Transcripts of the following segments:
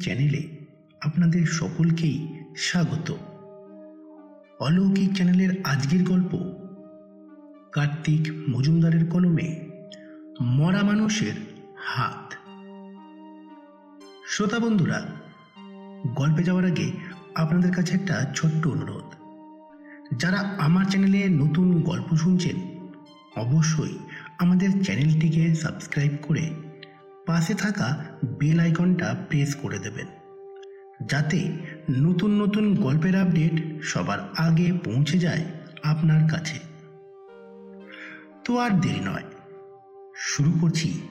চ্যানেলে আপনাদের সকলকেই স্বাগত। অলৌকিক চ্যানেলের আজকের গল্প কার্তিক মজুমদারের কলমে মরা মানুষের হাত। শ্রোতা বন্ধুরা, গল্পে যাওয়ার আগে আপনাদের কাছে একটা ছোট্ট অনুরোধ। যারা আমার চ্যানেলে নতুন গল্প শুনছেন, অবশ্যই আমাদের চ্যানেলটিকে সাবস্ক্রাইব করে পাশে থাকা বেল আইকনটা প্রেস করে দেবেন। যাতে নতুন নতুন গল্পের আপডেট সবার আগে পৌঁছে যায় আপনার কাছে। তো আর দেরি নয়। শুরু করছি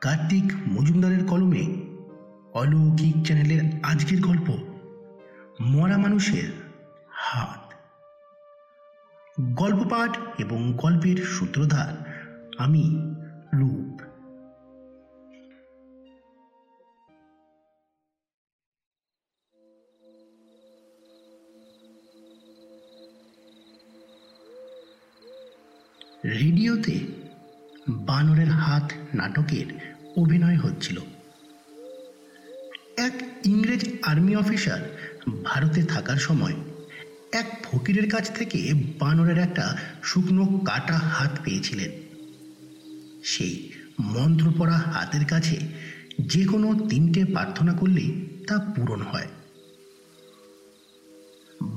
কার্তিক মজুমদারের কলমে অলৌকিক চ্যানেলের আজকের গল্প, মরা মানুষের হাত। গল্প পাঠ এবং গল্পের সূত্রধার আমি রূপ। রেডিওতে বানরের হাত নাটকের অভিনয় হচ্ছিল। এক ইংরেজ আর্মি অফিসার ভারতে থাকার সময় এক ফকিরের কাছ থেকে বানরের একটা শুকনো কাটা হাত পেয়েছিলেন। সেই মন্ত্র পড়া হাতের কাছে যে কোনো তিনটে প্রার্থনা করলেই তা পূরণ হয়।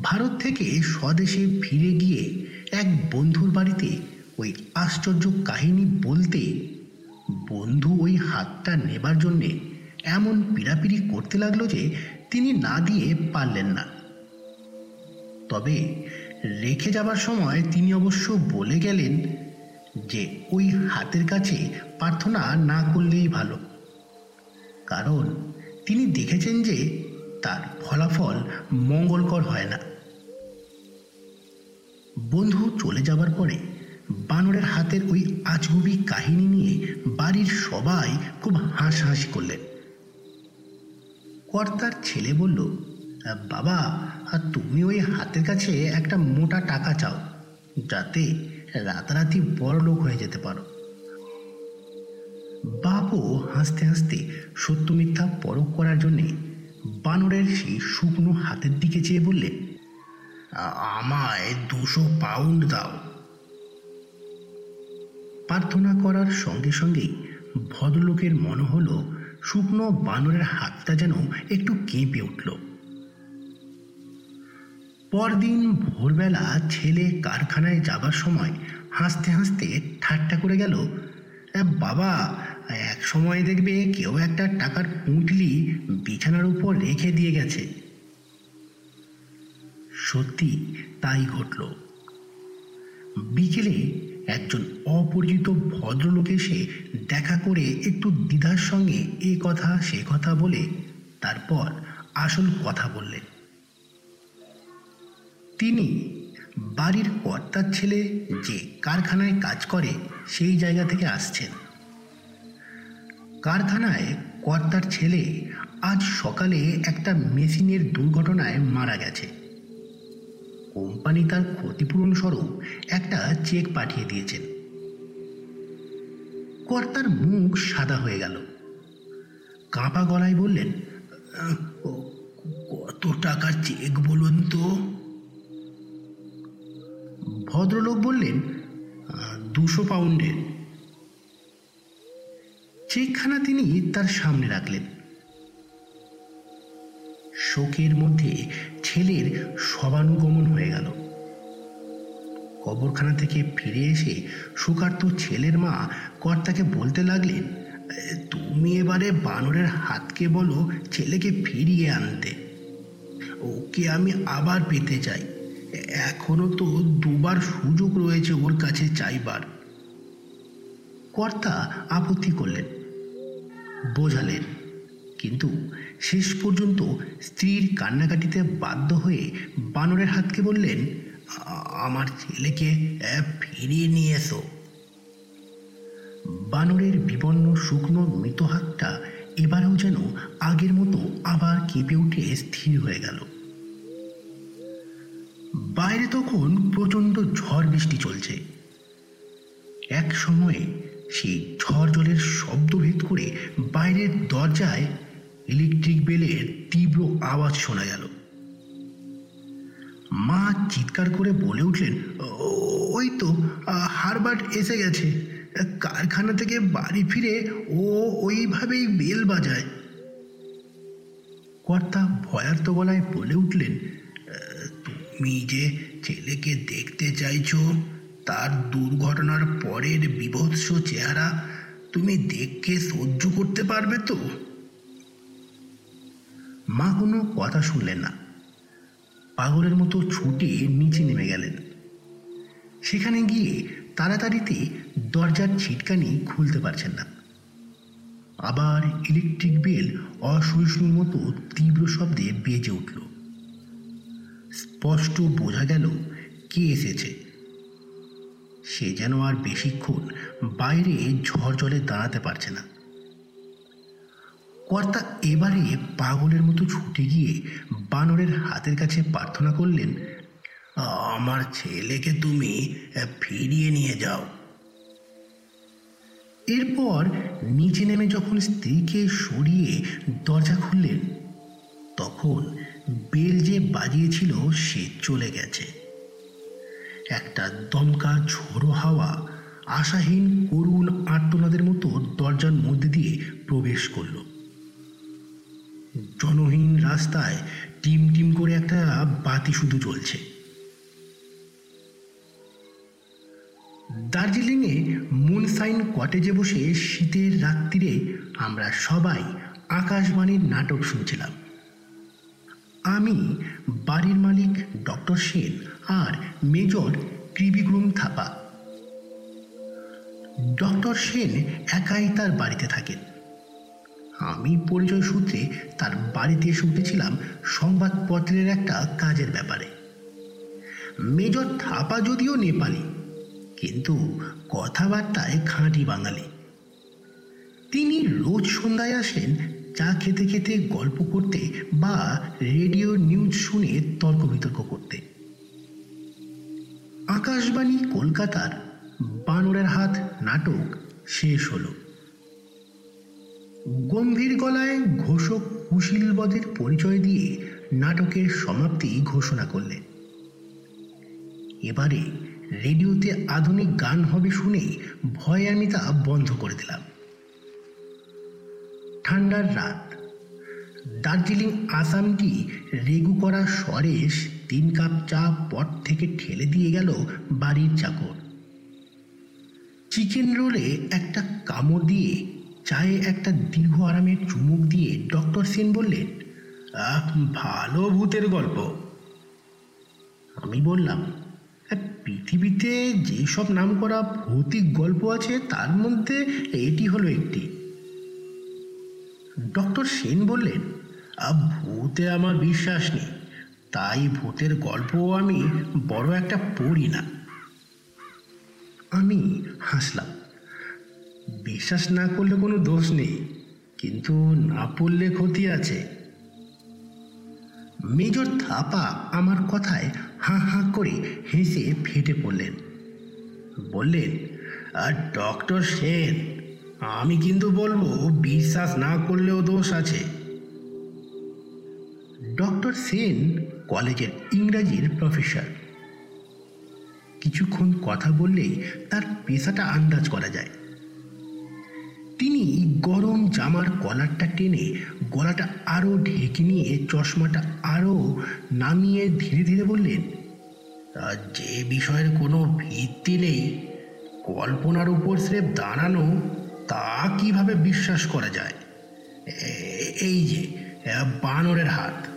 ভারত থেকে স্বদেশে ফিরে গিয়ে এক বন্ধুর বাড়িতে ওই আশ্চর্য কাহিনী বলতে বন্ধু ওই হাতটা নেবার জন্যে এমন পিড়াপিড়ি করতে লাগল যে তিনি না দিয়ে পারলেন না। তবে রেখে যাবার সময় তিনি অবশ্য বলে গেলেন যে ওই হাতের কাছে প্রার্থনা না করলেই ভালো। কারণ তিনি দেখেছেন যে তার ফলাফল মঙ্গলকর হয় না। বন্ধু চলে যাবার পরে বানরের হাতের ওই আজগুবি কাহিনী নিয়ে বাড়ির সবাই খুব হাসাহাসি করলেন। কর্তার ছেলে বলল, বাবা, তুমি ওই হাতের কাছে একটা মোটা টাকা চাও, যাতে রাতারাতি বড় লোক হয়ে যেতে পারো। বাপও হাসতে হাসতে সত্য মিথ্যা পরখ করার জন্যে বানরের সেই শুকনো হাতের দিকে চেয়ে বললে আমায় দুশো পাউন্ড দাও। প্রার্থনা করার সঙ্গে সঙ্গেই ভদ্রলোকের মনে হলো শুকনো বানরের হাতটা যেন একটু কেঁপে উঠল। পরদিন ভোরবেলা ছেলে কারখানায় যাবার সময় হাসতে হাসতে ঠাট্টা করে গেল বাবা, এক সময় দেখবে কেউ একটা টাকার পুঁটলি বিছানার উপর রেখে দিয়ে গেছে। সত্যি তাই ঘটল। বিকেলে একজন অপরিচিত ভদ্রলোক এসে দেখা করে একটু দ্বিধার সঙ্গে এ কথা, সে কথা বলে, তারপর আসল কথা বললেন। তিনি বাড়ির কর্তার ছেলে যে কারখানায় কাজ করে, সেই জায়গা থেকে আসছেন। কারখানায় কর্তার ছেলে আজ সকালে একটা মেশিনের দুর্ঘটনায় মারা গেছে। কোম্পানি তার ক্ষতিপূরণ স্বরূপ একটা চেক পাঠিয়ে দিয়েছেন। কর্তার মুখ সাদা হয়ে গেল। কাঁপা গলায় বললেন কত টাকার চেক বলুন তো? ভদ্রলোক বললেন, দুশো পাউন্ডের। চেকখানা তিনি তার সামনে রাখলেন। শোকের মধ্যে ছেলের সবানুগমন হয়ে গেল। কবরখানা থেকে ফিরে এসে সুকার্ত ছেলের মা কর্তাকে বলতে লাগলেন, তুমি এবারে বানরের হাতকে বলো ছেলেকে ফিরিয়ে আনতে। ওকে আমি আবার পেতে চাই। এখনও তো দুবার সুযোগ রয়েছে ওর কাছে চাইবার। কর্তা আপত্তি করলেন। বোঝালেন কিন্তু শেষ পর্যন্ত স্ত্রীর কান্নাকাটিতে বাধ্য হয়ে বানরের হাতকে বললেন আমার ছেলেকে ফিরিয়ে নিয়ে এসো। বানরের বিপন্ন শুকনো মৃত হাতটা এবারেও যেন আগের মতো আবার কেঁপে উঠে স্থির হয়ে গেল। বাইরে তখন প্রচণ্ড ঝড় বৃষ্টি চলছে। এক সময়ে সেই ঝড় জলের শব্দ ভেদ করে বাইরের দরজায় ইলেকট্রিক বেলের তীব্র আওয়াজ শোনা গেল। মা চিৎকার করে বলে উঠলেন "ও- ওই তো, হারবার্ট এসে গেছে। কারখানা থেকে বাড়ি ফিরে ও ওইভাবেই বেল বাজায়। কর্তা ভয়ার্ত গলায় বলে উঠলেন, তুমি যে ছেলেকে দেখতে চাইছো, তার দুর্ঘটনার পরের বিভৎস চেহারা তুমি দেখে সহ্য করতে পারবে তো? মা কোনো কথা শুনলেন না। পাগলের মতো ছুটে নিচে নেমে গেলেন। সেখানে গিয়ে তাড়াতাড়িতে দরজার ছিটকানি খুলতে পারছেন না। আবার ইলেকট্রিক বেল অসহিষ্ণুর মতো তীব্র শব্দে বেজে উঠল। স্পষ্ট বোঝা গেল কে এসেছে। সে যেন আর বেশিক্ষণ বাইরে ঝড় জলে দাঁড়াতে পারছে না। কর্তা এবারে পাগলের মতো ছুটে গিয়ে বানরের হাতের কাছে প্রার্থনা করলেন, আমার ছেলেকে তুমি ফিরিয়ে নিয়ে যাও। এরপর নিচে নেমে যখন স্ত্রীকে সরিয়ে দরজা খুললেন, তখন বেল যে বাজিয়েছিল সে চলে গেছে। একটা দমকা ঝোড়ো হাওয়া, আশাহীন করুণ আর্তনাদের মতো দরজার মধ্যে দিয়ে প্রবেশ করল। জনহীন রাস্তায় টিম টিম করে একটা বাতি শুধু জ্বলছে। দার্জিলিংয়ে মুনসাইন কটেজে বসে শীতের রাত্রিরে আমরা সবাই আকাশবাণীর নাটক শুনছিলাম। আমি, বাড়ির মালিক ডক্টর সেন আর মেজর ত্রিবিক্রম থাপা। ডক্টর সেন একাই তার বাড়িতে থাকেন। আমি পরিচয় সূত্রে তার বাড়িতে এসে উঠেছিলাম সংবাদপত্রের একটা কাজের ব্যাপারে। মেজর থাপা যদিও নেপালি, কিন্তু কথাবার্তায় খাঁটি বাঙালি। তিনি রোজ সন্ধ্যায় আসেন চা খেতে খেতে গল্প করতে বা রেডিও নিউজ শুনে তর্ক বিতর্ক করতে। আকাশবাণী কলকাতার বানরের হাত নাটক শেষ হলো। গম্ভীর গলায় ঘোষক কুশীলবদের পরিচয় দিয়ে নাটকের সমাপ্তি ঘোষণা করলেন। এবারে রেডিওতে আধুনিক গান হবে শুনে ভয়ে আমি তা বন্ধ করে দিলাম। ঠান্ডার রাত। দার্জিলিং আসামটি রেগু করা সরেশ তিন কাপ চা পট থেকে ঠেলে দিয়ে গেল বাড়ির চাকর। চিকেন রোলে একটা কামড় দিয়ে চায়ে একটা দীর্ঘ আরামের চুমুক দিয়ে ডক্টর সেন বললেন ভালো ভূতের গল্প। আমি বললাম "হ্যাঁ, পৃথিবীতে যেসব নাম করা ভৌতিক গল্প আছে তার মধ্যে এটি হলো একটি। ডক্টর সেন বললেন "আহ, ভূতে আমার বিশ্বাস নেই তাই ভূতের গল্প আমি বড় একটা পড়ি না। আমি হাসলাম। বিশ্বাস না করলে কোনো দোষ নেই, কিন্তু না পড়লে ক্ষতি আছে। মেজর থাপা আমার কথায় হাঁ হাঁ করে হেসে ফেটে পড়লেন। বললেন, আর ডক্টর সেন, আমি কিন্তু বলব বিশ্বাস না করলেও দোষ আছে। ডক্টর সেন কলেজের ইংরাজির প্রফেসর। কিছুক্ষণ কথা বললেই তার পেশাটা আন্দাজ করা যায়। তিনি গরম জামার কলারটা টেনে গলাটা আরও ঢেকে নিয়ে চশমাটা আরও নামিয়ে ধীরে ধীরে বললেন "আর যে বিষয়ের কোনো ভিত্তি নেই, কল্পনার উপর স্রেফ দাঁড়ানো, তা কীভাবে বিশ্বাস করা যায়? এই যে বানরের হাত,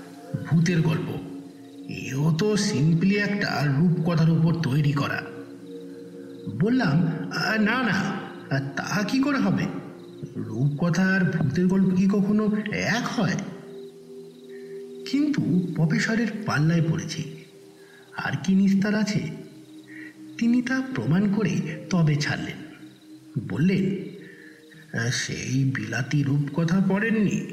ভূতের গল্প। এও তো সিম্পলি একটা রূপকথার উপর তৈরি করা। বললাম, না না, তা কি করে হবে? রূপকথা আর ভূতের গল্প কি কখনো এক হয়? কিন্তু প্রফেসরের পাল্লায় পড়েছি। আর কি নিস্তার আছে? তিনি তা প্রমাণ করে তবে ছাড়লেন। বললেন, সেই বিলাতি রূপকথা পড়েননি।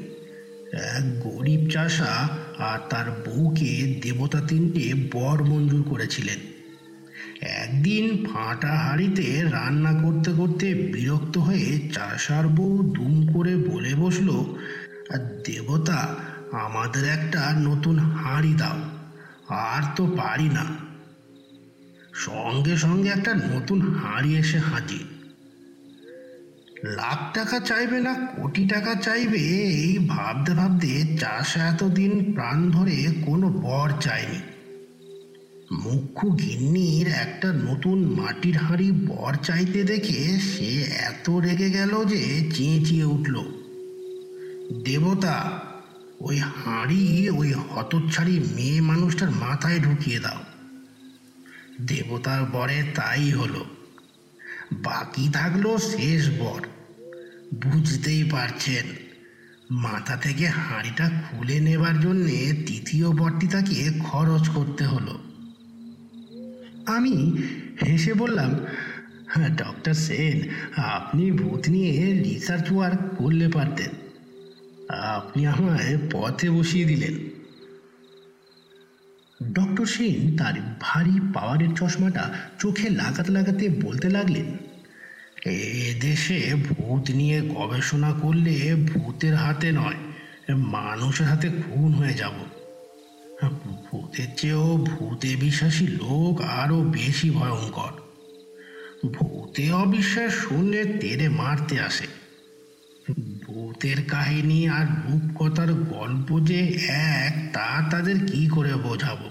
এক গরিব চাষা আর তার বউকে দেবতা তিনটে বর মঞ্জুর করেছিলেন। একদিন ফাটা হাঁড়িতে রান্না করতে করতে বিরক্ত হয়ে চাষার বউ দুম করে বলে বসল "আর দেবতা, আমাদের একটা নতুন হাঁড়ি দাও, আর তো পারি না। সঙ্গে সঙ্গে একটা নতুন হাঁড়ি এসে হাজির। লাখ টাকা চাইবে না, কোটি টাকা চাইবে, এই ভাবতে ভাবতে চাষা এতদিন প্রাণ ধরে কোনো বর চায়নি। মুখ্য গিন্নির একটা নতুন মাটির হাঁড়ি বর চাইতে দেখে সে এত রেগে গেল যে চেঁচিয়ে উঠল। দেবতা, ওই হাঁড়ি, ওই হতচ্ছাড়ি মেয়ে মানুষটার মাথায় ঢুকিয়ে দাও। দেবতার বরে তাই হলো। বাকি থাকল শেষ বর। বুঝতেই পারছেন, মাথা থেকে হাঁড়িটা খুলে নেবার জন্যে তৃতীয় বরটি তাকে খরচ করতে হলো। আমি হেসে বললাম হ্যাঁ ডক্টর সেন আপনি ভূত নিয়ে রিসার্চ ওয়ার্ক করলে পারতেন। আপনি আমায় পথে বসিয়ে দিলেন। ডক্টর সেন তার ভারী পাওয়ারের চশমাটা চোখে লাগাতে লাগাতে বলতে লাগলেন দেশে ভূত নিয়ে গবেষণা করলে ভূতের হাতে নয়, মানুষের হাতে খুন হয়ে যাব। ভূতের চেয়েও ভূতে বিশ্বাসী লোক আরও বেশি ভয়ঙ্কর। ভূতে অবিশ্বাস শুনলে তেরে মারতে আসে। ভূতের কাহিনী আর রূপকথার গল্প যে এক, তা তাদের কি করে বোঝাবো?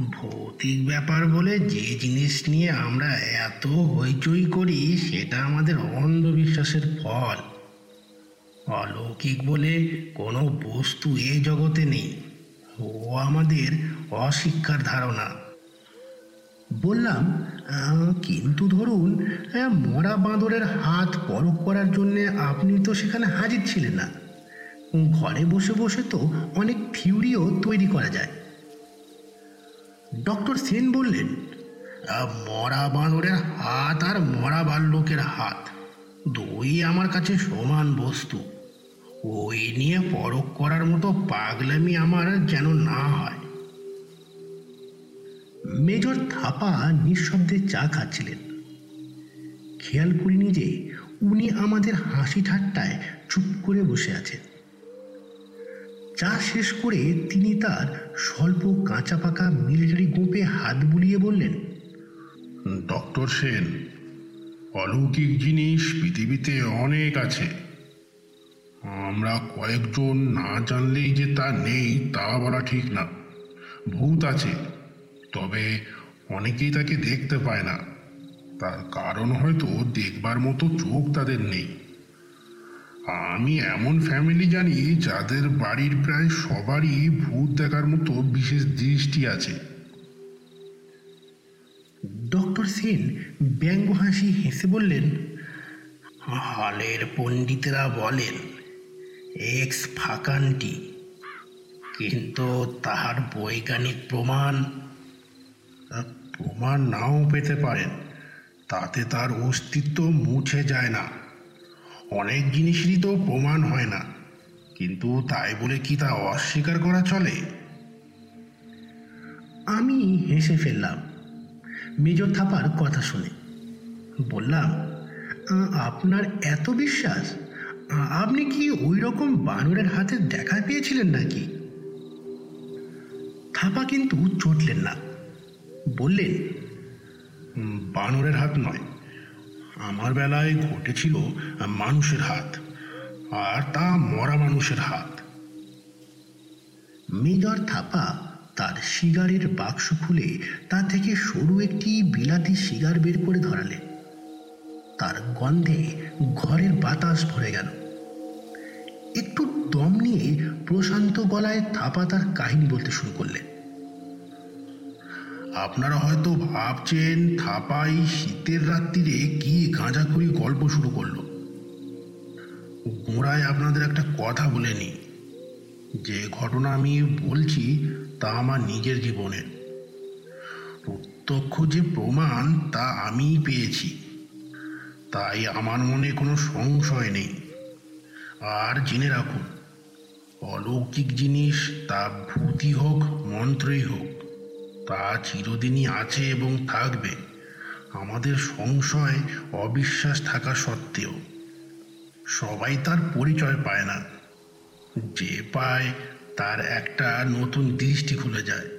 ভৌতিক ব্যাপার বলে যে জিনিস নিয়ে আমরা এত হইচই করি, সেটা আমাদের অন্ধবিশ্বাসের ফল। অলৌকিক বলে কোনো বস্তু এ জগতে নেই। ও আমাদের অশিক্ষার ধারণা। বললাম কিন্তু ধরুন মরা বাঁদরের হাত পরখ করার জন্যে আপনি তো সেখানে হাজির ছিলেন না। ঘরে বসে বসে তো অনেক থিওরিও তৈরি করা যায়। ডক্টর সেন বললেন মরা বাঁদরের হাত আর মরা ভাল্লুকের হাত দুই আমার কাছে সমান বস্তু। ওই নিয়ে পরখ করার মতো পাগলামি আমার যেন না হয়। মেজর থাপা নিঃশব্দে চা খাচ্ছিলেন। খেয়াল করিনি যে উনি আমাদের হাসি ঠাট্টায় চুপ করে বসে আছেন। চা শেষ করে তিনি তার স্বল্প কাঁচা পাকা মিলিটারি গোপে হাত বুলিয়ে বললেন ডক্টর সেন, অলৌকিক জিনিস পৃথিবীতে অনেক আছে। আমরা কয়েকজন না জানলেই যে তা নেই, তা বলা ঠিক না। ভূত আছে, তবে অনেকেই তাকে দেখতে পায় না। তার কারণ হয়তো দেখবার মতো চোখ তাদের নেই। আমি এমন ফ্যামিলি জানি যাদের বাড়ির প্রায় সবারই ভূত দেখার মতো বিশেষ দৃষ্টি আছে। ডক্টর সেন ব্যঙ্গ হাসি হেসে বললেন, হালের পণ্ডিতেরা বলেন এক্স ফাঁকানটি কিন্তু তাহার বৈজ্ঞানিক প্রমাণ প্রমাণ নাও পেতে পারেন। তাতে তার অস্তিত্ব মুছে যায় না। অনেক জিনিসেরই তো প্রমাণ হয় না, কিন্তু তাই বলে কি তা অস্বীকার করা চলে? আমি হেসে ফেললাম। মেজর থাপার কথা শুনে। বললাম আপনার এত বিশ্বাস? আপনি কি ওই রকম বানরের হাতে দেখা পেয়েছিলেন নাকি? থাপা কিন্তু চটলেন না। বললেন বানরের হাত নয়। আমার বেলায় ঘটেছিল মানুষের হাত, আর তা মরা মানুষের হাত। মেজর থাপা তার সিগারের বাক্স খুলে তা থেকে সরু একটি বিলাতি সিগার বের করে ধরালেন। তার গন্ধে ঘরের বাতাস ভরে গেল। একটু দম নিয়ে প্রশান্ত গলায় থাপা তার কাহিনী বলতে শুরু করলেন। আপনারা হয়তো ভাবছেন, থাপাই শীতের রাত্রিরে কি গাঁজা গাঁজাখুরি গল্প শুরু করল। গোড়ায় আপনাদের একটা কথা বলে নিই। যে ঘটনা আমি বলছি, তা আমার নিজের জীবনের। প্রত্যক্ষ যে প্রমাণ, তা আমিই পেয়েছি। তাই আমার মনে কোনো সংশয় নেই। আর জেনে রাখুন অলৌকিক জিনিস তা ভূতি হোক, মন্ত্রই হোক, তা চিরদিনই আছে এবং থাকবে। আমাদের সংশয়, অবিশ্বাস থাকা সত্ত্বেও। সবাই তার পরিচয় পায় না। যে পায়, তার একটা নতুন দৃষ্টি খুলে যায়।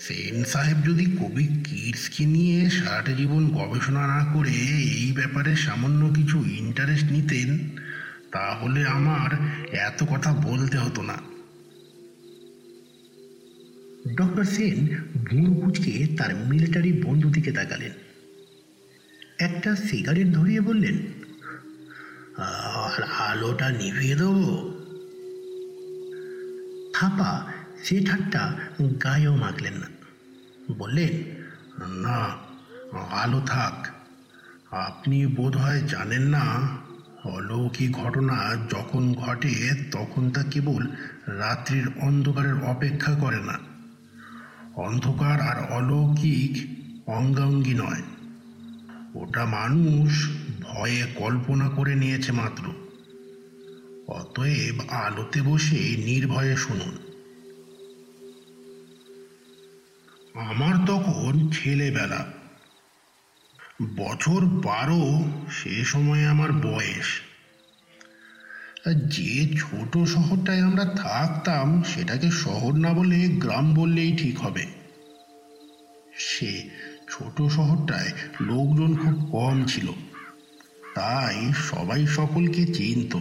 সেন সাহেব যদি কবি কিডসকে নিয়ে সারাটা জীবন গবেষণা না করে এই ব্যাপারে সামান্য কিছু ইন্টারেস্ট নিতেন, তাহলে আমার এত কথা বলতে হতো না। ডক্টর সেন ভুঁড় তার মিলিটারি বন্ধু দিকে তাকালেন। একটা সিগারেট ধরিয়ে বললেন, আর আলোটা নিভিয়ে দেবো? থাপা সে ঠাট্টা গায়েও মাখলেন না। বললেন, না, আলো থাক। আপনি বোধহয় জানেন না, অলৌকিক ঘটনা যখন ঘটে, তখন তা কেবল রাত্রির অন্ধকারের অপেক্ষা করে না। অন্ধকার আর অলৌকিক অঙ্গাঙ্গি নয়। ওটা মানুষ ভয়ে কল্পনা করে নিয়েছে মাত্র। অতএব আলোতে বসে নির্ভয়ে শুনুন। আমার তখন ছেলেবেলা। বছর বারো সে সময় আমার বয়স। যে ছোট শহরটায় আমরা থাকতাম, সেটাকে শহর না বলে গ্রাম বললেই ঠিক হবে। সে ছোট শহরটায় লোকজন খুব কম ছিল, তাই সবাই সকলকে চিনত।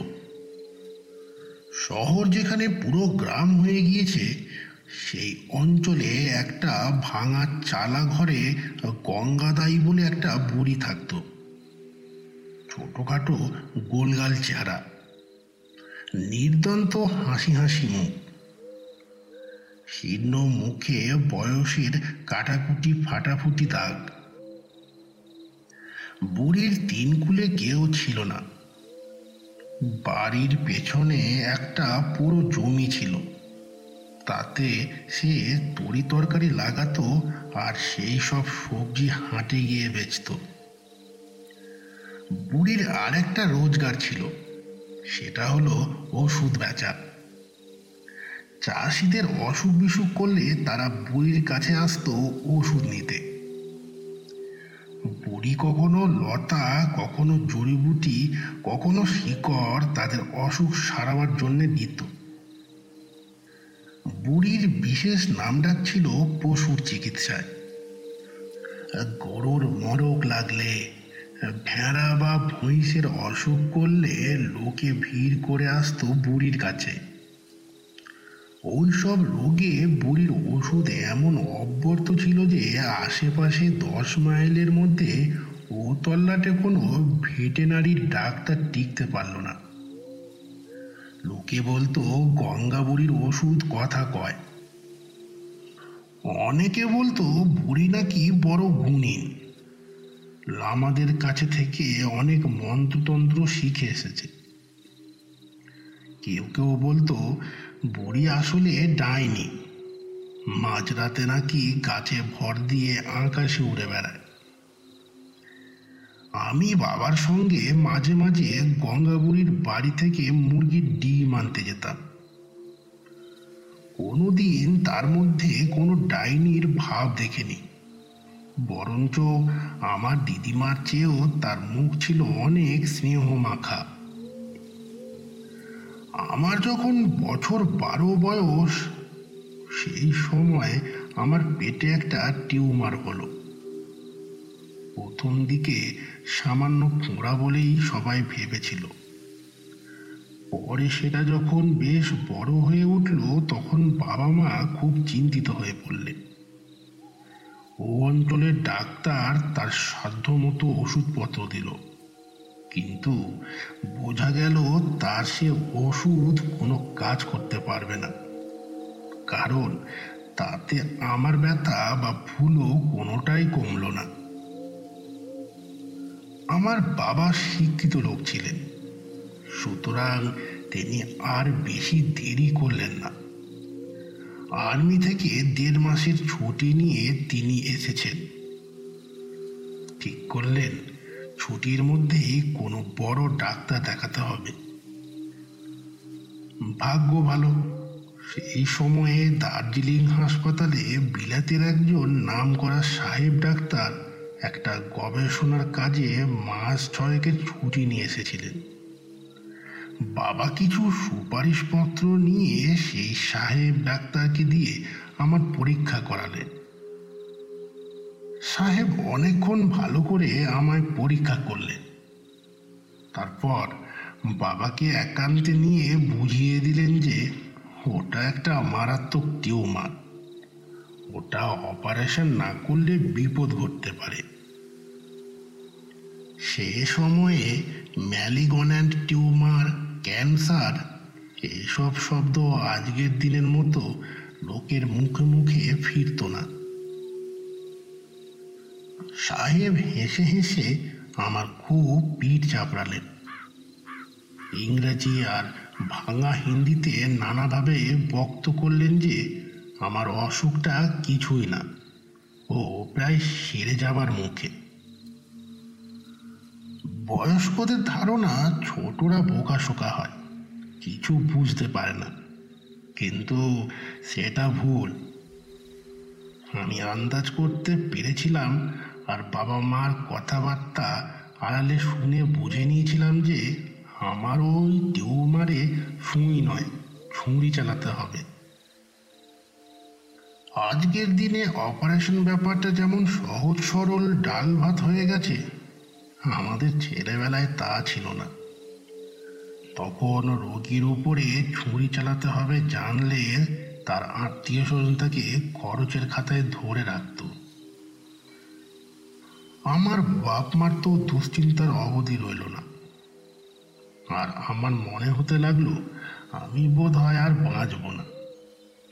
শহর যেখানে পুরো গ্রাম হয়ে গিয়েছে সেই অঞ্চলে একটা ভাঙা চালা ঘরে গঙ্গাদাই বলে একটা বুড়ি থাকতো। ছোটখাটো গোলগাল চেহারা। নির্দন্ত হাসি হাসি মুখ। শীর্ণ মুখে বয়সের কাটাকুটি ফাটাফুটি দাগ। বুড়ির তিন কুলে কেউ ছিল না। বাড়ির পেছনে একটা পুরো জমি ছিল। তাতে সে তরি তরকারি লাগাতো আর সেই সব সবজি হাঁটে গিয়ে বেচত। বুড়ির আর একটা রোজগার ছিল, সেটা হলো ওষুধ বেচা। চাষিদের অসুখ বিসুখ করলে তারা বুড়ির কাছে আসতো ওষুধ নিতে। বুড়ি কখনো লতা, কখনো জড়িবুটি, কখনো শিকড় তাদের অসুখ সারাবার জন্য দিত বুড়ির বিশেষ নাম ডাক ছিল পশুর চিকিৎসায়। গরুর মরক লাগলে, ভেড়া বা ভৈঁসের অসুখ করলে লোকে ভিড় করে আসতো বুড়ির কাছে। ওই সব রোগে বুড়ির ওষুধ এমন অব্যর্থ ছিল যে আশেপাশে দশ মাইলের মধ্যে ও তল্লাটে কোনো ভেটেনারির ডাক্তার টিকতে পারল না। লোকে বলতো, গঙ্গা বুড়ির ওষুধ কথা কয়। অনেকে বলতো, বুড়ি নাকি বড় গুণীন। লামাদের কাছে থেকে অনেক মন্ত্রতন্ত্র শিখে এসেছে। কেউ কেউ বলতো, বুড়ি আসলে ডাইনি। মাঝরাতে নাকি গাছে ভর দিয়ে আকাশে উড়ে বেড়ায়। আমি বাবার সঙ্গে মাঝে মাঝে গঙ্গাবুড়ির বাড়ি থেকে মুরগির ডিম আনতে যেতাম। কোনোদিন তার মধ্যে কোনো ডাইনির ভাব দেখেনি। বরঞ্চ আমার দিদিমার চেয়েও তার মুখ ছিল অনেক স্নেহ মাখা আমার যখন বছর বারো বয়স, সেই সময় আমার পেটে একটা টিউমার হলো। প্রথম দিকে সামান্য ফোঁড়া বলেই সবাই ভেবেছিল। পরে সেটা যখন বেশ বড় হয়ে উঠল, তখন বাবা মা খুব চিন্তিত হয়ে পড়লেন। ও অঞ্চলের ডাক্তার তার সাধ্য মতো ওষুধপত্র দিল, কিন্তু বোঝা গেল তার সে ওষুধ কোনো কাজ করতে পারবে না। কারণ তাতে আমার ব্যথা বা ভুলও কোনোটাই কমলো না। আমার বাবা শিক্ষিত লোক ছিলেন। সুতরাং তিনি আর বেশি দেরি করলেন না। আর্মি থেকে দেড় মাসের ছুটি নিয়ে তিনি এসেছেন। ঠিক করলেন, ছুটির মধ্যেই কোনো বড় ডাক্তার দেখাতে হবে। ভাগ্য ভালো, সেই সময়ে দার্জিলিং হাসপাতালে বিলাতের একজন নামকরা সাহেব ডাক্তার একটা গবেষণার কাজে মাস ছয়েকের ছুটি নিয়ে এসেছিলেন। বাবা কিছু সুপারিশপত্র নিয়ে সেই সাহেব ডাক্তারকে দিয়ে আমার পরীক্ষা করালেন। সাহেব অনেকক্ষণ ভালো করে আমায় পরীক্ষা করলেন। তারপর বাবাকে একান্তে নিয়ে বুঝিয়ে দিলেন যে ওটা একটা মারাত্মক টিউমার। ওটা অপারেশন না করলে বিপদ ঘটতে পারে। সে সময়ে ম্যালিগন্যান্ট টিউমার, ক্যান্সার, এসব শব্দ আজকের দিনের মতো লোকের মুখে মুখে ফিরত না। সাহেব হেসে হেসে আমার খুব পিঠ চাপড়ালেন। ইংরেজি আর ভাঙা হিন্দিতে নানাভাবে বক্ত করলেন যে আমার অসুখটা কিছুই না। ও প্রায় সেরে যাবার মুখে। বয়স্কদের ধারণা ছোটরা বোকাশোকা হয়। কিছু বুঝতে পারে না। কিন্তু সেটা ভুল। আমি আন্দাজ করতে পেরেছিলাম আর বাবা মার কথাবার্তা আড়ালে শুনে বুঝে নিয়েছিলাম যে আমার ওই টিউমারে সুই নয় ছুরি চালাতে হবে। আজকের দিনে অপারেশন ব্যাপারটা যেমন সহজ সরল ডাল ভাত হয়ে গেছে আমাদের ছেলেবেলায় তা ছিল না। তখন রোগীর উপরে ছুরি চালাতে হবে জানলে তার আত্মীয় স্বজন তাকে খরচের খাতায় ধরে রাখত। আমার বাপ মার তো দুশ্চিন্তার অবধি রইল না। আর আমার মনে হতে লাগল, আমি বোধ হয় আর বাঁচব না।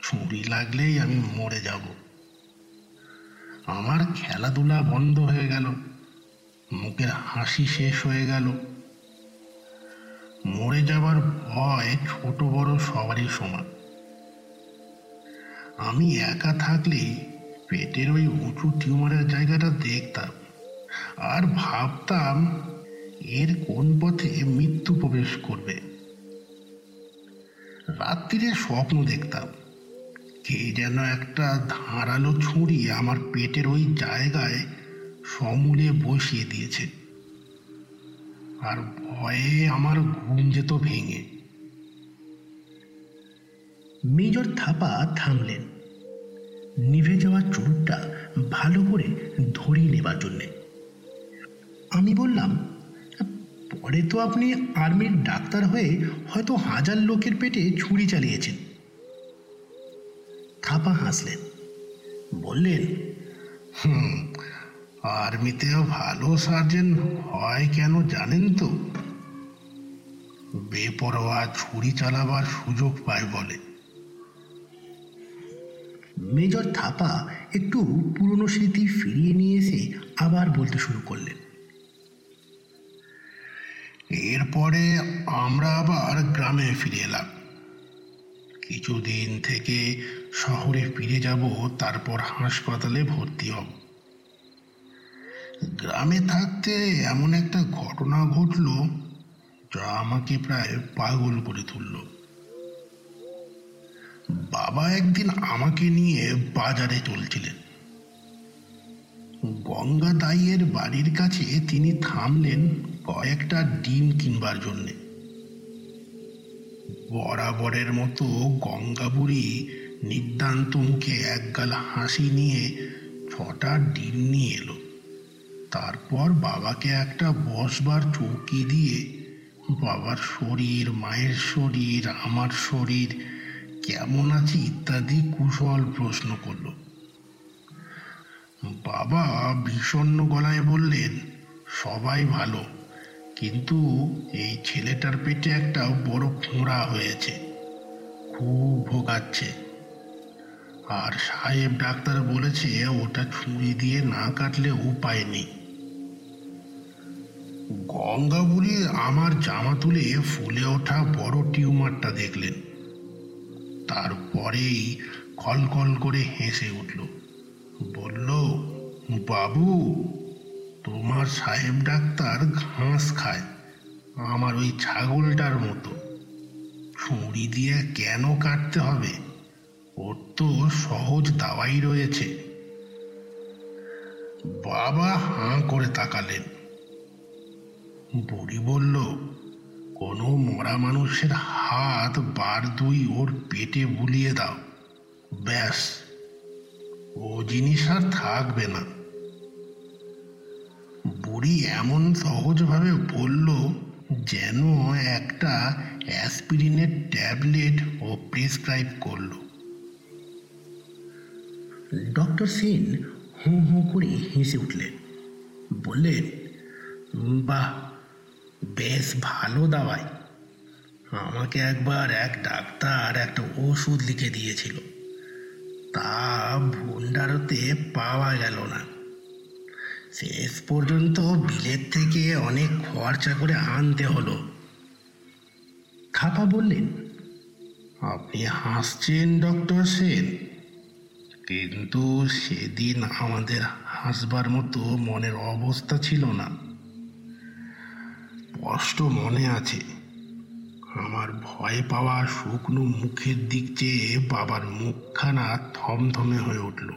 ছুরি লাগলেই আমি মরে যাব। আমার খেলাধুলা বন্ধ হয়ে গেল। মুখের হাসি শেষ হয়ে গেল। মরে যাবার ভয় ছোট বড় সবারই সমান। আমি একা থাকলেই পেটের ওই উঁচু টিউমারের জায়গাটা দেখতাম আর ভাবতাম, এর কোন পথে মৃত্যু প্রবেশ করবে। রাত্রিরে স্বপ্ন দেখতাম, কে যেন একটা ধারালো ছুরি আমার পেটের ওই জায়গায় সমূলে বসিয়ে দিয়েছে। আর ভয়ে আমার ঘুম যেত ভেঙে। মেজর থাপা থামলেন। নিভে যাওয়া চুলটা ভালো করে ধরিয়ে নেবার জন্যে। আমি বললাম, পরে তো আপনি আর্মির ডাক্তার হয়ে হয়তো হাজার লোকের পেটে ছুরি চালিয়েছেন। থাপা হাসলেন। বললেন, হুম আর্মিতেও ভালো সার্জেন হয় কেন জানেন তো? বেপরোয়া ছুরি চালাবার সুযোগ পায় বলে। মেজর থাপা একটু পুরনো স্মৃতি ফিরিয়ে নিয়ে এসে আবার বলতে শুরু করলেন। এরপরে আমরা আবার গ্রামে ফিরে এলাম। কিছুদিন থেকে শহরে ফিরে যাব, তারপর হাসপাতালে ভর্তি হব। গ্রামে থাকতে এমন একটা ঘটনা ঘটল যা আমাকে প্রায় পাগল করে তুলল। বাবা একদিন আমাকে নিয়ে বাজারে চলছিলেন। গঙ্গা দাইয়ের বাড়ির কাছে তিনি থামলেন কয়েকটা ডিম কিনবার জন্যে। বরাবরের মতো গঙ্গা বুড়ি নির্দান্ত মুখে একগাল হাসি নিয়ে ছটা ডিম নিয়ে এলো। তারপর বাবাকে একটা বসবার চৌকি দিয়ে, বাবার শরীর, মায়ের শরীর, আমার শরীর, কেমন আছে? ইত্যাদি কুশল প্রশ্ন করল। বাবা বিষণ্ণ গলায় বললেন, সবাই ভালো, কিন্তু এই ছেলেটার পেটে একটা বড় ফোঁড়া হয়েছে, খুব ভোগাচ্ছে। আর সাহেব ডাক্তার বলেছে, ওটা ছুরি দিয়ে না কাটলে উপায় নেই। গঙ্গা বুড়ি আমার জামা তুলে ফুলে ওঠা বড় টিউমারটা দেখলেন। তারপরেই কলকল করে হেসে উঠল। বলল, বাবু, তোমার সাহেব ডাক্তার ঘাস খায়, আমার ওই ছাগলটার মতো। ছুরি দিয়ে কেন কাটতে হবে? ওর তো সহজ দাওয়াই রয়েছে। বাবা হাঁ করে তাকালেন। বুড়ি বলল, কোনো মরা মানুষের হাত বার দুই ওর পেটে বুলিয়ে দাও। ব্যাস, ও জিনিস আর থাকবে না। বুড়ি এমন সহজভাবে বলল যেন একটা অ্যাসপিরিনের ট্যাবলেট ও প্রেসক্রাইব করল। ডক্টর সেন হুঁ হুঁ করে হেসে উঠলেন। বললেন, বাহ বেশ ভালো দাওয়াই। আমাকে একবার এক ডাক্তার একটা ওষুধ লিখে দিয়েছিল। তা ভুন্ডারতে পাওয়া গেল না। শেষ পর্যন্ত বিলেত থেকে অনেক খরচা করে আনতে হলো। খাপা বললেন, আপনি হাসছেন, ডক্টর সেন। কিন্তু সেদিন আমাদের হাসবার মতো মনের অবস্থা ছিল না। স্পষ্ট মনে আছে। আমার ভয় পাওয়া শুকনো মুখের দিক চেয়ে বাবার মুখখানা থমথমে হয়ে উঠল।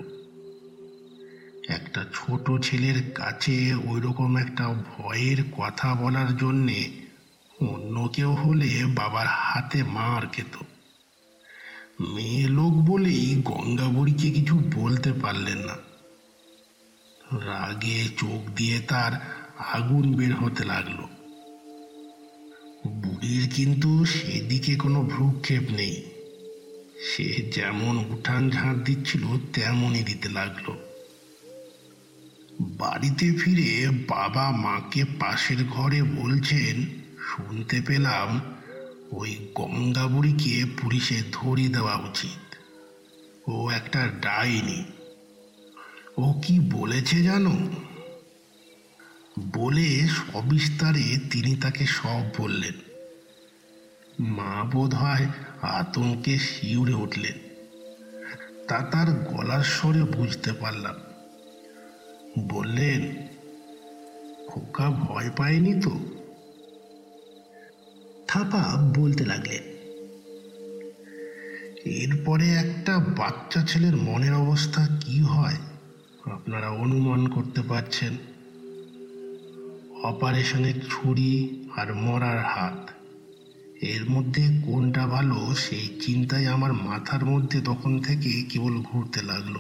একটা ছোট ছেলের কাছে ওই রকম একটা ভয়ের কথা বলার জন্যে অন্য কেউ হলে বাবার হাতে মার খেত। মেয়ে লোক বলেই গঙ্গাবড়িকে কিছু বলতে পারলেন না। রাগে চোখ দিয়ে তার আগুন বের হতে লাগল। বুড়ির কিন্তু সেদিকে কোনো ভ্রুক্ষেপ নেই। সে যেমন উঠান ঝাঁট দিচ্ছিল, তেমনই দিতে লাগল। বাড়িতে ফিরে বাবা মাকে পাশের ঘরে বলছেন, শুনতে পেলাম ওই গঙ্গা বুড়িকে পুলিশে ধরিয়ে দেওয়া উচিত। ও একটা ডাইনি। ও কি বলেছে জানো? বলে সবিস্তারে তিনি তাকে সব বললেন। মা বোধ হয় আতঙ্কে শিউরে উঠলেন। তা তার গলার স্বরে বুঝতে পারলাম। বললেন, খোকা ভয় পায়নি তো? থাপা বলতে লাগলেন, এরপরে একটা বাচ্চা ছেলের মনের অবস্থা কি হয় আপনারা অনুমান করতে পারছেন। অপারেশনের ছুরি আর মরার হাত। এর মধ্যে কোনটা ভালো সেই চিন্তায় আমার মাথার মধ্যে তখন থেকে কেবল ঘুরতে লাগল।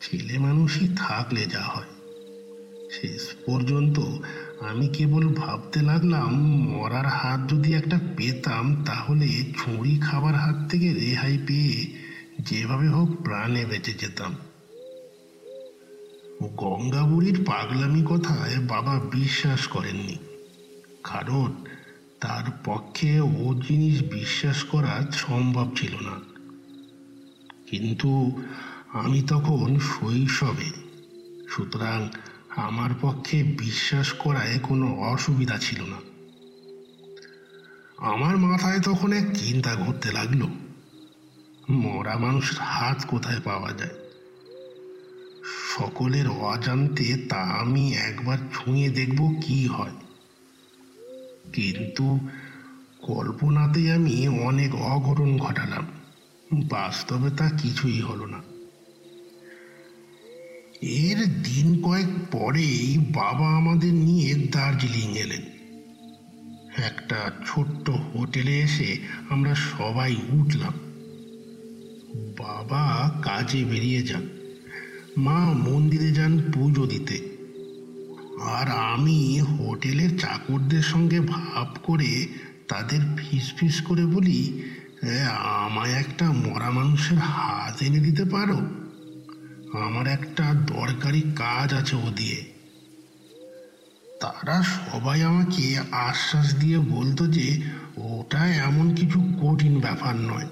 ছেলে মানুষই থাকলে যা হয়। শেষ পর্যন্ত আমি কেবল ভাবতে লাগলাম, মরার হাত যদি একটা পেতাম, তাহলে ছুরি খাবার হাত থেকে রেহাই পেয়ে যেভাবে হোক প্রাণে বেঁচে যেতাম। গঙ্গা বুড়ির পাগলামি কথায় বাবা বিশ্বাস করেননি। কারণ তার পক্ষে ও জিনিস বিশ্বাস করা সম্ভব ছিল না। কিন্তু আমি তখন শৈশবে, সুতরাং আমার পক্ষে বিশ্বাস করায় কোনো অসুবিধা ছিল না। আমার মাথায় তখন এক চিন্তা ঘুরতে লাগল। মরা মানুষের হাত কোথায় পাওয়া যায়? সকলের অজান্তে তা আমি একবার ছুঁয়ে দেখব কি হয়। কিন্তু কল্পনাতে আমি অনেক অঘটন ঘটালাম, বাস্তবে তা কিছুই হলো না। এর দিন কয়েক পরেই বাবা আমাদের নিয়ে দার্জিলিং এলেন। একটা ছোট্ট হোটেলে এসে আমরা সবাই উঠলাম। বাবা কাজে বেরিয়ে যান। মা মন্দিরে যান পুজো দিতে। আর আমি হোটেলের চাকরদের সঙ্গে ভাব করে তাদের ফিস ফিস করে বলি "এ, আমায় একটা মরা মানুষের হাত এনে দিতে পারো? আমার একটা দরকারি কাজ আছে ও দিয়ে। তারা সবাই আমাকে আশ্বাস দিয়ে বলতো যে ওটা এমন কিছু কঠিন ব্যাপার নয়।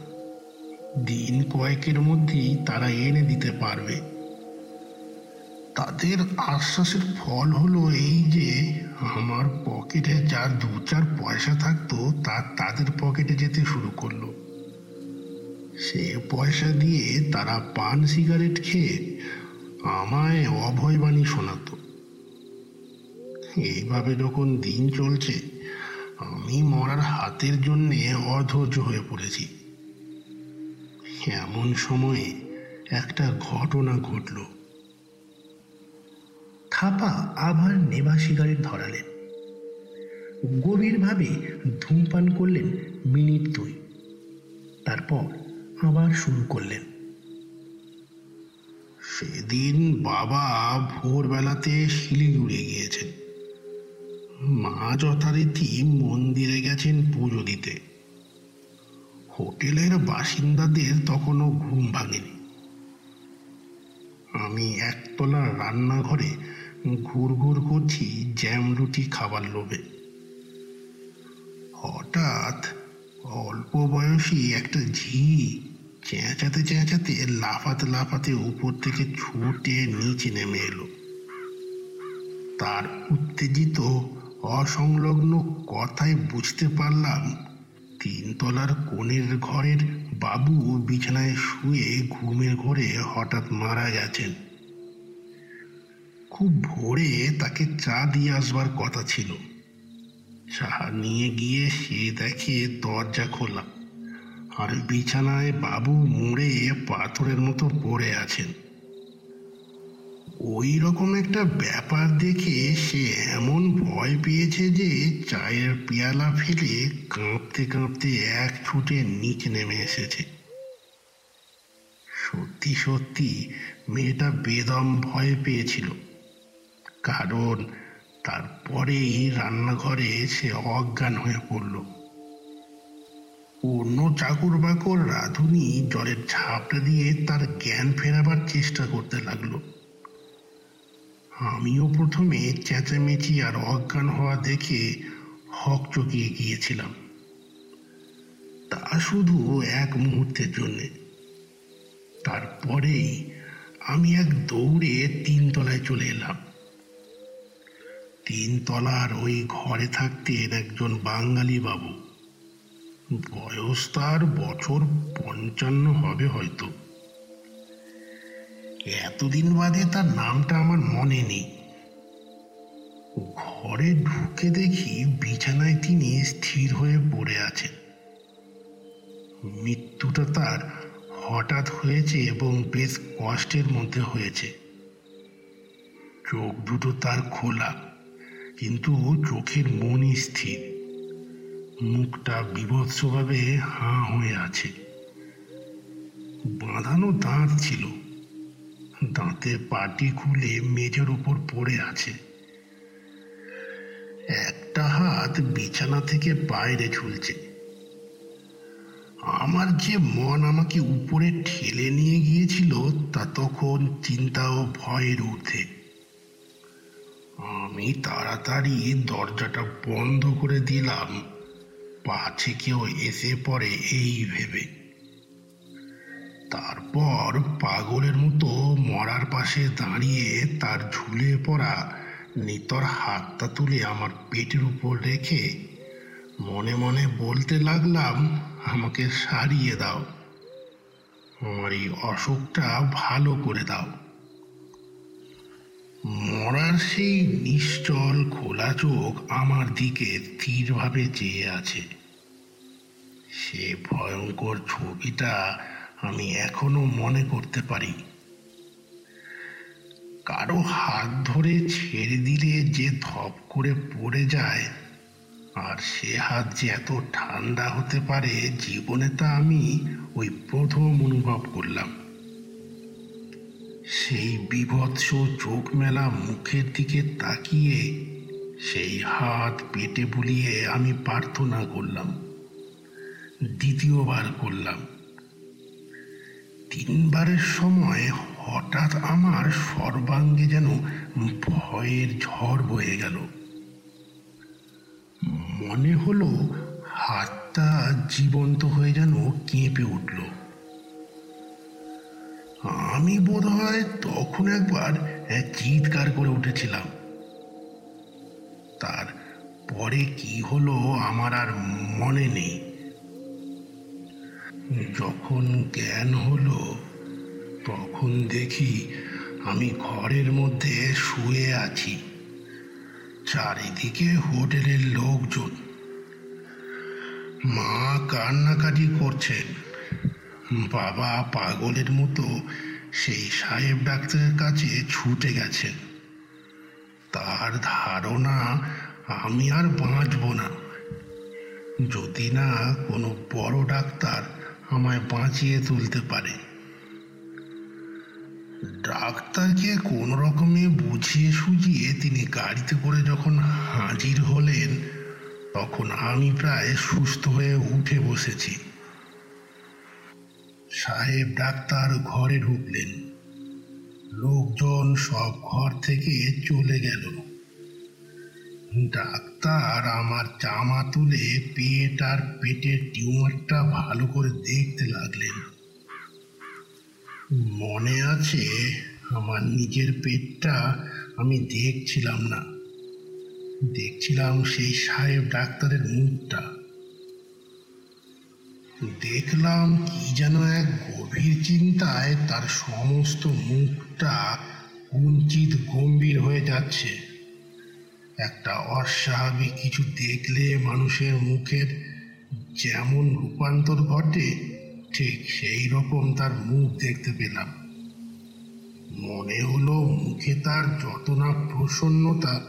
দিন কয়েকের মধ্যেই তারা এনে দিতে পারবে। তাদের আশ্বাসের ফল হলো এই যে আমার পকেটে যার দু চার পয়সা থাকতো তা তাদের পকেটে যেতে শুরু করল। সে পয়সা দিয়ে তারা পান সিগারেট খেয়ে আমায় অভয়বাণী শোনাতো। এইভাবে যখন দিন চলছে, আমি মরার হাতের জন্যে অধৈর্য হয়ে পড়েছি। এমন সময়ে একটা ঘটনা ঘটল। থাপা আবার নেভা সিগারেট ধরালেন। গভীরভাবে ধূমপান করলেন মিনিট দুই। তারপর আবার শুরু করলেন। সেদিন বাবা ভোরবেলাতে শিলিগুড়ি গিয়েছেন। মা যথারীতি মন্দিরে গেছেন পুজো দিতে। হোটেলের বাসিন্দাদের তখনও ঘুম ভাঙেনি। আমি একতলার রান্নাঘরে ঘুর ঘুর করছি জ্যাম রুটি খাবার লোভে। হঠাৎ অল্প বয়সী একটা ঝি চেঁচাতে চেঁচাতে লাফাতে লাফাতে উপর থেকে ছুটে নিচে নেমে এলো। তার উত্তেজিত, অসংলগ্ন কথায় বুঝতে পারলাম, তিনতলার কোণের ঘরের বাবু বিছানায় শুয়ে ঘুমের ঘরে হঠাৎ মারা গেছেন। খুব ভোরে তাকে চা দিয়ে আসবার কথা ছিল। চা নিয়ে গিয়ে সে দেখে দরজা খোলা। আর বিছানায় বাবু মুড়ে পাথরের মতো পড়ে আছেন। ওই রকম একটা ব্যাপার দেখে সে এমন ভয় পেয়েছে যে চায়ের পেয়ালা ফেলে কাঁপতে কাঁপতে এক ছুটে নিচে নেমে এসেছে। সত্যি সত্যি মেয়েটা বেদম ভয় পেয়েছিল। কারণ তারপরেই রান্নাঘরে সে অজ্ঞান হয়ে পড়ল। অন্য চাকর বাকর রাধুনি জলের ঝাপটা দিয়ে তার জ্ঞান ফেরাবার চেষ্টা করতে লাগল। আমিও প্রথমে চেঁচামেচি আর অজ্ঞান হওয়া দেখে হক চকিয়ে গিয়েছিলাম। তা শুধু এক মুহূর্তের জন্যে। তারপরেই আমি এক দৌড়ে তিনতলায় চলে এলাম। তিনতলার ওই ঘরে থাকতেন একজন বাঙালি বাবু। বয়স তার বছর পঞ্চান্ন হবে হয়তো। এতদিন বাদে তার নামটা আমার মনে নেই। ঘরে ঢুকে দেখি বিছানায় তিনি স্থির হয়ে পড়ে আছেন। মৃত্যুটা তার হঠাৎ হয়েছে এবং বেশ কষ্টের মধ্যে হয়েছে। চোখ দুটো তার খোলা। কিন্তু চোখের মনই স্থির। মুখটা বিভৎসভাবে হাঁ হয়ে আছে। বাঁধানো দাঁত ছিল। দাঁতে পাটি খুলে মেঝের উপর পড়ে আছে। একটা হাত বিছানা থেকে বাইরে ঝুলছে। আমার যে মন আমাকে উপরে ঠেলে নিয়ে গিয়েছিল, তা তখন চিন্তা ও ভয়ের ঊর্ধ্বে। আমি তাড়াতাড়ি দরজাটা বন্ধ করে দিলাম। পাছে কেউ এসে পড়ে এই ভেবে। তারপর পাগলের মতো মরার পাশে দাঁড়িয়ে তার ঝুলে পড়া নিতর হাতটা তুলে আমার পেটের উপর রেখে মনে মনে বলতে লাগলাম, আমাকে সারিয়ে দাও। আমার এই অসুখটা ভালো করে দাও। মরার সেই নিশ্চল খোলা চোখ আমার দিকে স্থিরভাবে চেয়ে আছে। সে ভয়ঙ্কর ছবিটা আমি এখনও মনে করতে পারি। কারও হাত ধরে ছেড়ে দিলে যে ধপ করে পড়ে যায়, আর সে হাত যে এত ঠান্ডা হতে পারে, জীবনে তা আমি ওই প্রথম অনুভব করলাম। সেই বিভৎস চোখ মেলা মুখের দিকে তাকিয়ে, সেই হাত পেটে বুলিয়ে আমি প্রার্থনা করলাম, দ্বিতীয়বার করলাম। তিনবারের সময় হঠাৎ আমার সর্বাঙ্গে যেন ভয়ের ঝড় বয়ে গেল। মনে হলো হাতটা জীবন্ত হয়ে যেন কেঁপে উঠল। আমি বোধ হয় তখন একবার চিৎকার করে উঠেছিলাম। তার পরে কি হলো আমার আর মনে নেই। যখন জ্ঞান হলো, তখন দেখি আমি ঘরের মধ্যে শুয়ে আছি। চারিদিকে হোটেলের লোকজন। মা কান্নাকাটি করছেন। বাবা পাগলের মতো, সেই সাহেব ডাক্তারের কাছে ছুটে গেছেন তার ধারণা আমি আর বাঁচব না। যদি না কোনো বড় ডাক্তার আমায় বাঁচিয়ে তুলতে পারে। ডাক্তারকে কোন রকমে বুঝিয়ে সুঝিয়ে তিনি গাড়িতে করে যখন হাজির হলেন, তখন আমি প্রায় সুস্থ হয়ে উঠে বসেছি। সাহেব ডাক্তার ঘরে ঢুকলেন। লোকজন সব ঘর থেকে চলে গেল। ডাক্তার আমার জামা তুলে পেট আর পেটের টিউমারটা ভালো করে দেখতে লাগলেন। মনে আছে আমার নিজের পেটটা আমি দেখছিলাম না। দেখছিলাম সেই সাহেব ডাক্তারের মুখটা। দেখলাম কি যেন এক গভীর চিন্তায় তার সমস্ত মুখটা কুঞ্চিত গম্ভীর হয়ে যাচ্ছে। একটা অস্বাভাবিক কিছু দেখলে মানুষের মুখের যেমন রূপান্তর ঘটে, ঠিক সেই রকম তার মুখ দেখতে পেলাম। মনে হলো মুখে তার যত না প্রসন্নতা,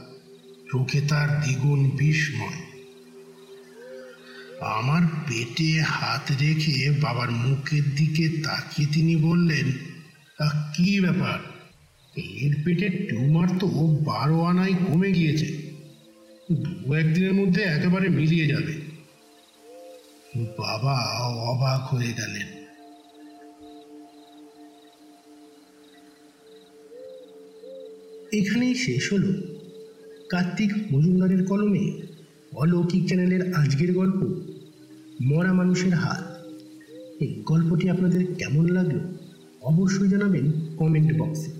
চোখে তার দ্বিগুণ বিস্ময়। আমার পেটে হাত রেখে বাবার মুখের দিকে তাকিয়ে তিনি বললেন "আহ, কি ব্যাপার? এর পেটের টিউমার তো বারো আনায় কমে গিয়েছে। দু একদিনের মধ্যে একেবারে মিলিয়ে যাবে। বাবা অবাক হয়ে গেলেন। এখানেই শেষ হলো। কার্তিক মজুমদারের কলমে অলৌকিক চ্যানেলের আজকের গল্প, মরা মানুষের হাত। এই গল্পটি আপনাদের কেমন লাগল অবশ্যই জানাবেন কমেন্ট বক্সে।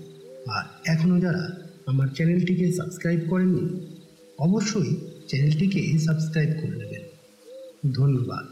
আর এখনও যারা আমার চ্যানেলটিকে সাবস্ক্রাইব করেননি, অবশ্যই চ্যানেলটিকে সাবস্ক্রাইব করে নেবেন। ধন্যবাদ।